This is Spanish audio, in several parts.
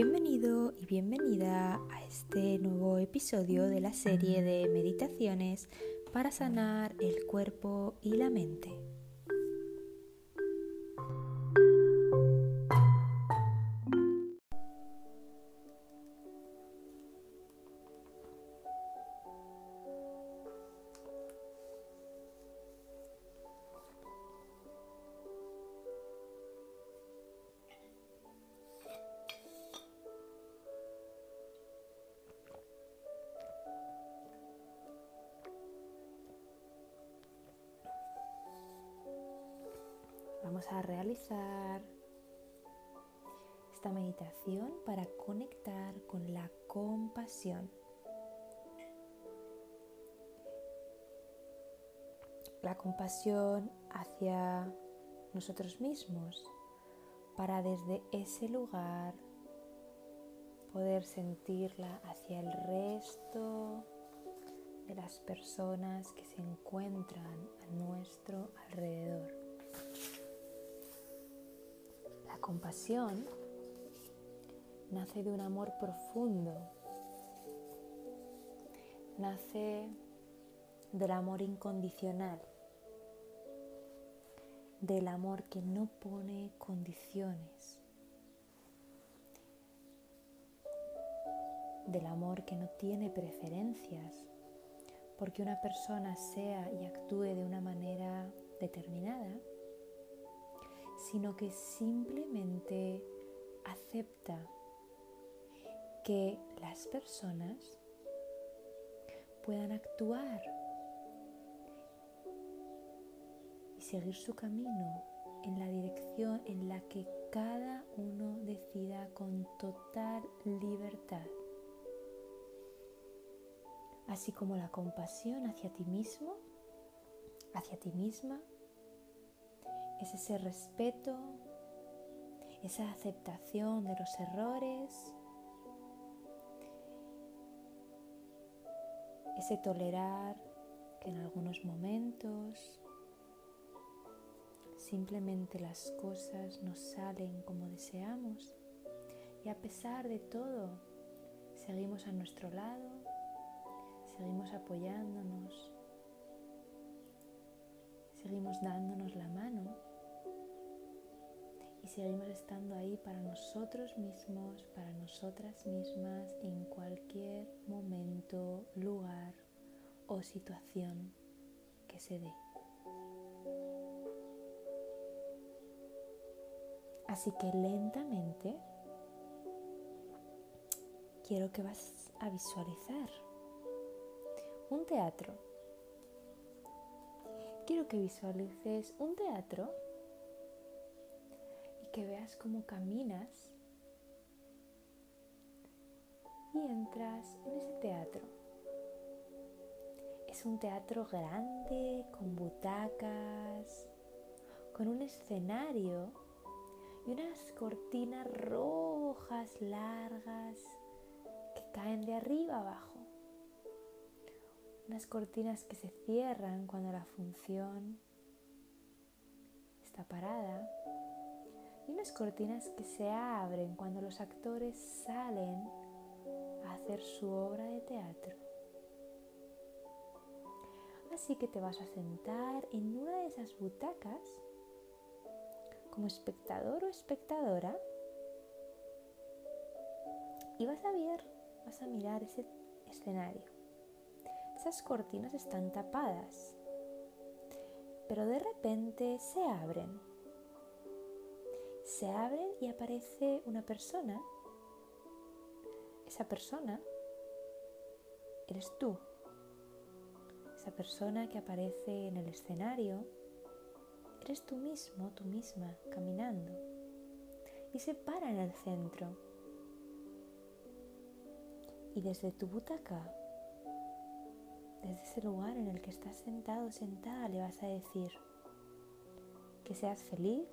Bienvenido y bienvenida a este nuevo episodio de la serie de meditaciones para sanar el cuerpo y la mente. Vamos a realizar esta meditación para conectar con la compasión. La compasión hacia nosotros mismos para desde ese lugar poder sentirla hacia el resto de las personas que se encuentran a nuestro alrededor. Compasión nace de un amor profundo, nace del amor incondicional, del amor que no pone condiciones, del amor que no tiene preferencias, porque una persona sea y actúe de una manera determinada, sino que simplemente acepta que las personas puedan actuar y seguir su camino en la dirección en la que cada uno decida con total libertad. Así como la compasión hacia ti mismo, hacia ti misma, es ese respeto, esa aceptación de los errores, ese tolerar que en algunos momentos simplemente las cosas no salen como deseamos. Y a pesar de todo seguimos a nuestro lado, seguimos apoyándonos, seguimos dándonos la mano seguimos estando ahí para nosotros mismos, para nosotras mismas en cualquier momento, lugar o situación que se dé. Así que lentamente quiero que vas a visualizar un teatro. Quiero que visualices un teatro y que veas cómo caminas y entras en ese teatro. Es un teatro grande, con butacas, con un escenario y unas cortinas rojas largas que caen de arriba abajo. Unas cortinas que se cierran cuando la función está parada y unas cortinas que se abren cuando los actores salen a hacer su obra de teatro. Así que te vas a sentar en una de esas butacas como espectador o espectadora y vas a ver, vas a mirar ese escenario. Esas cortinas están tapadas, pero de repente se abren. Se abren y aparece una persona. Esa persona eres tú. Esa persona que aparece en el escenario eres tú mismo, tú misma, caminando. Y se para en el centro. Y desde tu butaca, desde ese lugar en el que estás sentado, sentada, le vas a decir que seas feliz,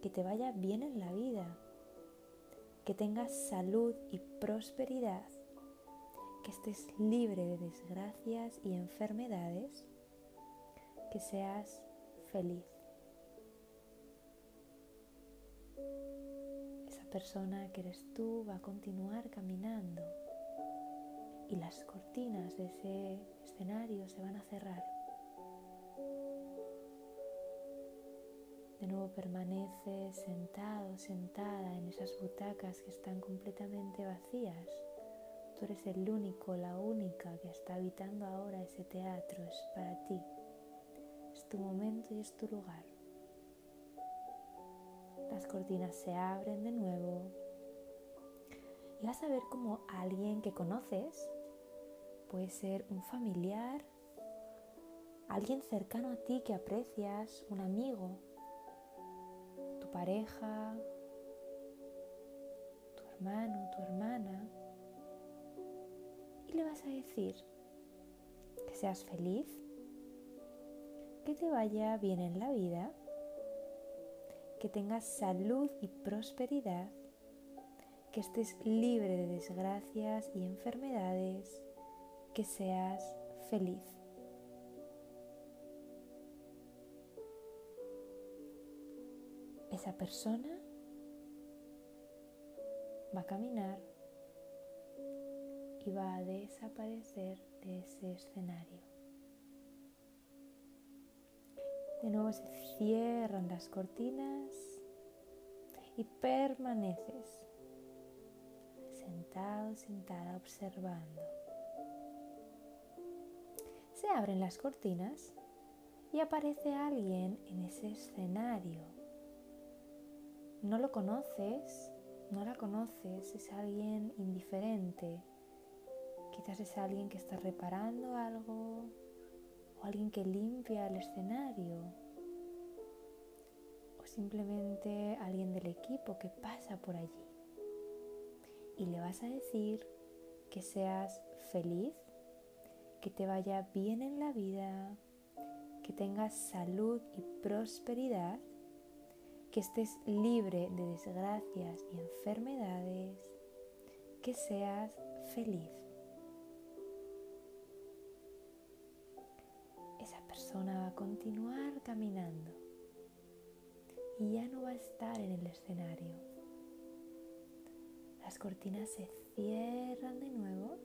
que te vaya bien en la vida, que tengas salud y prosperidad, que estés libre de desgracias y enfermedades, que seas feliz. Esa persona que eres tú va a continuar caminando y las cortinas de ese escenario se van a cerrar. De nuevo permaneces sentado, sentada en esas butacas que están completamente vacías. Tú eres el único, la única que está habitando ahora ese teatro, es para ti. Es tu momento y es tu lugar. Las cortinas se abren de nuevo y vas a ver como alguien que conoces Puede ser un familiar, alguien cercano a ti que aprecias, un amigo, tu pareja, tu hermano, tu hermana. Y le vas a decir que seas feliz, que te vaya bien en la vida, que tengas salud y prosperidad, que estés libre de desgracias y enfermedades que seas feliz. Esa persona va a caminar y va a desaparecer de ese escenario. De nuevo se cierran las cortinas y permaneces sentado, sentada, observando se abren las cortinas y aparece alguien en ese escenario. No lo conoces, no la conoces, es alguien indiferente. Quizás es alguien que está reparando algo o alguien que limpia el escenario o simplemente alguien del equipo que pasa por allí. Y le vas a decir que seas feliz que te vaya bien en la vida, que tengas salud y prosperidad, que estés libre de desgracias y enfermedades, que seas feliz. Esa persona va a continuar caminando y ya no va a estar en el escenario. Las cortinas se cierran de nuevo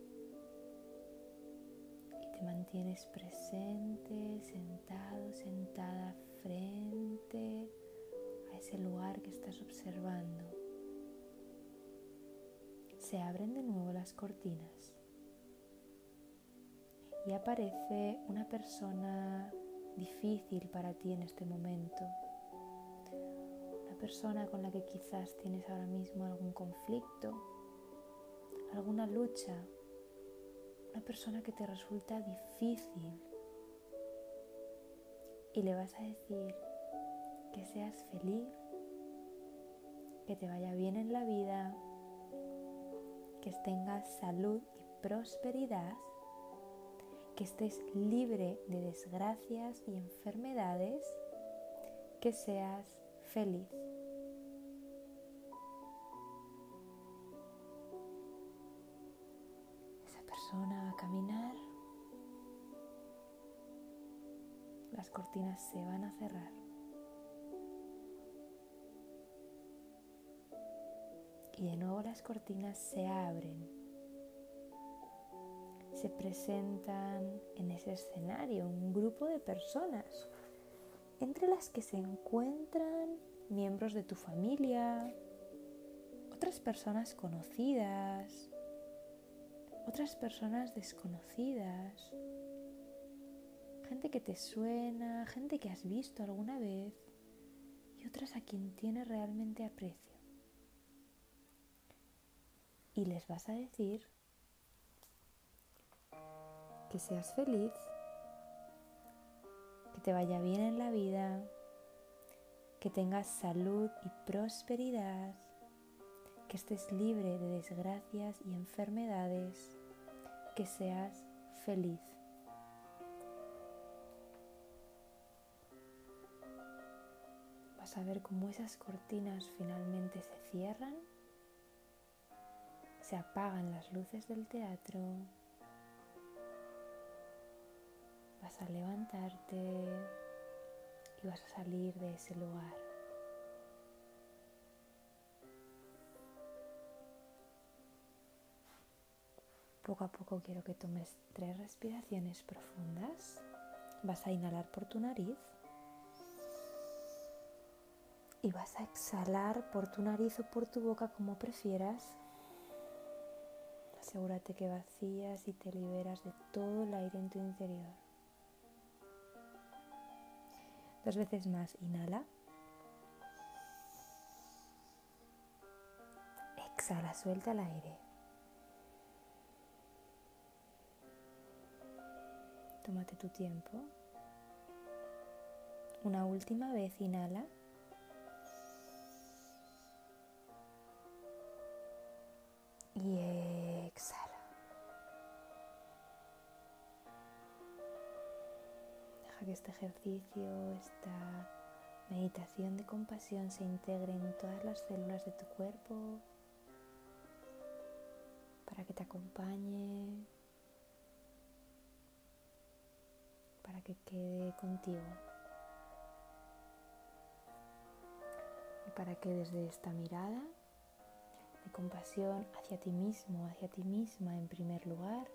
te mantienes presente, sentado, sentada frente estás observando. Se abren de nuevo las cortinas y aparece una persona difícil para ti en este momento. Una persona con la que quizás tienes ahora mismo algún conflicto, alguna lucha una persona que te resulta difícil y le vas a decir que seas feliz, que te vaya bien en la vida, que tengas salud y prosperidad, que estés libre de desgracias y enfermedades, que seas feliz. va a caminar, las cortinas se van a cerrar. Y de nuevo las cortinas se abren. Se presentan en ese escenario un grupo de personas, entre las que se encuentran miembros de tu familia, otras personas conocidas, otras personas desconocidas, gente que te suena, gente que has visto alguna vez y otras a quien tienes realmente aprecio. Y les vas a decir que seas feliz, que te vaya bien en la vida, que tengas salud y prosperidad, que estés libre de desgracias y enfermedades que seas feliz. Vas a ver cómo esas cortinas finalmente se cierran, se apagan las luces del teatro. Vas a levantarte y vas a salir de ese lugar. Poco a poco quiero que tomes tres respiraciones profundas. Vas a inhalar por tu nariz y vas a exhalar por tu nariz o por tu boca como prefieras Asegúrate que vacías y te liberas de todo el aire en tu interior. Dos veces más, inhala. Exhala, suelta el aire. Tómate tu tiempo. Una última vez, inhala. y. que este ejercicio, esta meditación de compasión se integre en todas las células de tu cuerpo para que te acompañe, para que quede contigo. Y para que desde esta mirada de compasión hacia ti mismo, hacia ti misma en primer lugar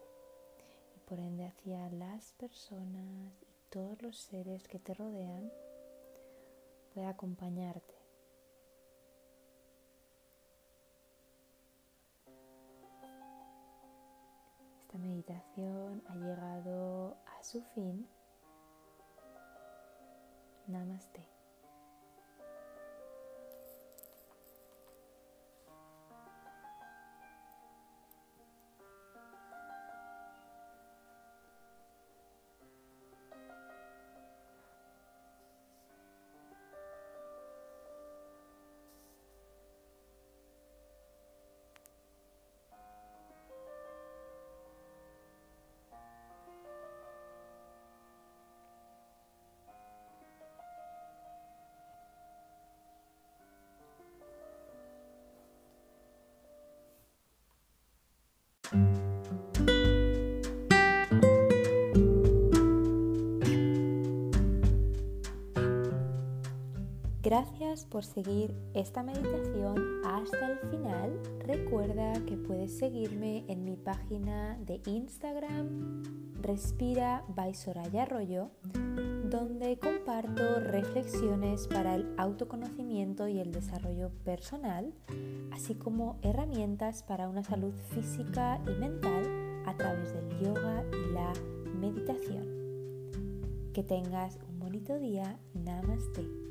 por ende hacia las personas todos los seres que te rodean, pueda acompañarte. Esta meditación ha llegado a su fin. Namaste. Gracias por seguir esta meditación hasta el final. Recuerda que puedes seguirme en mi página de Instagram Respira by Soraya Arroyo, donde comparto reflexiones para el autoconocimiento y el desarrollo personal, así como herramientas para una salud física y mental a través del yoga y la meditación. Que tengas un bonito día. Namaste.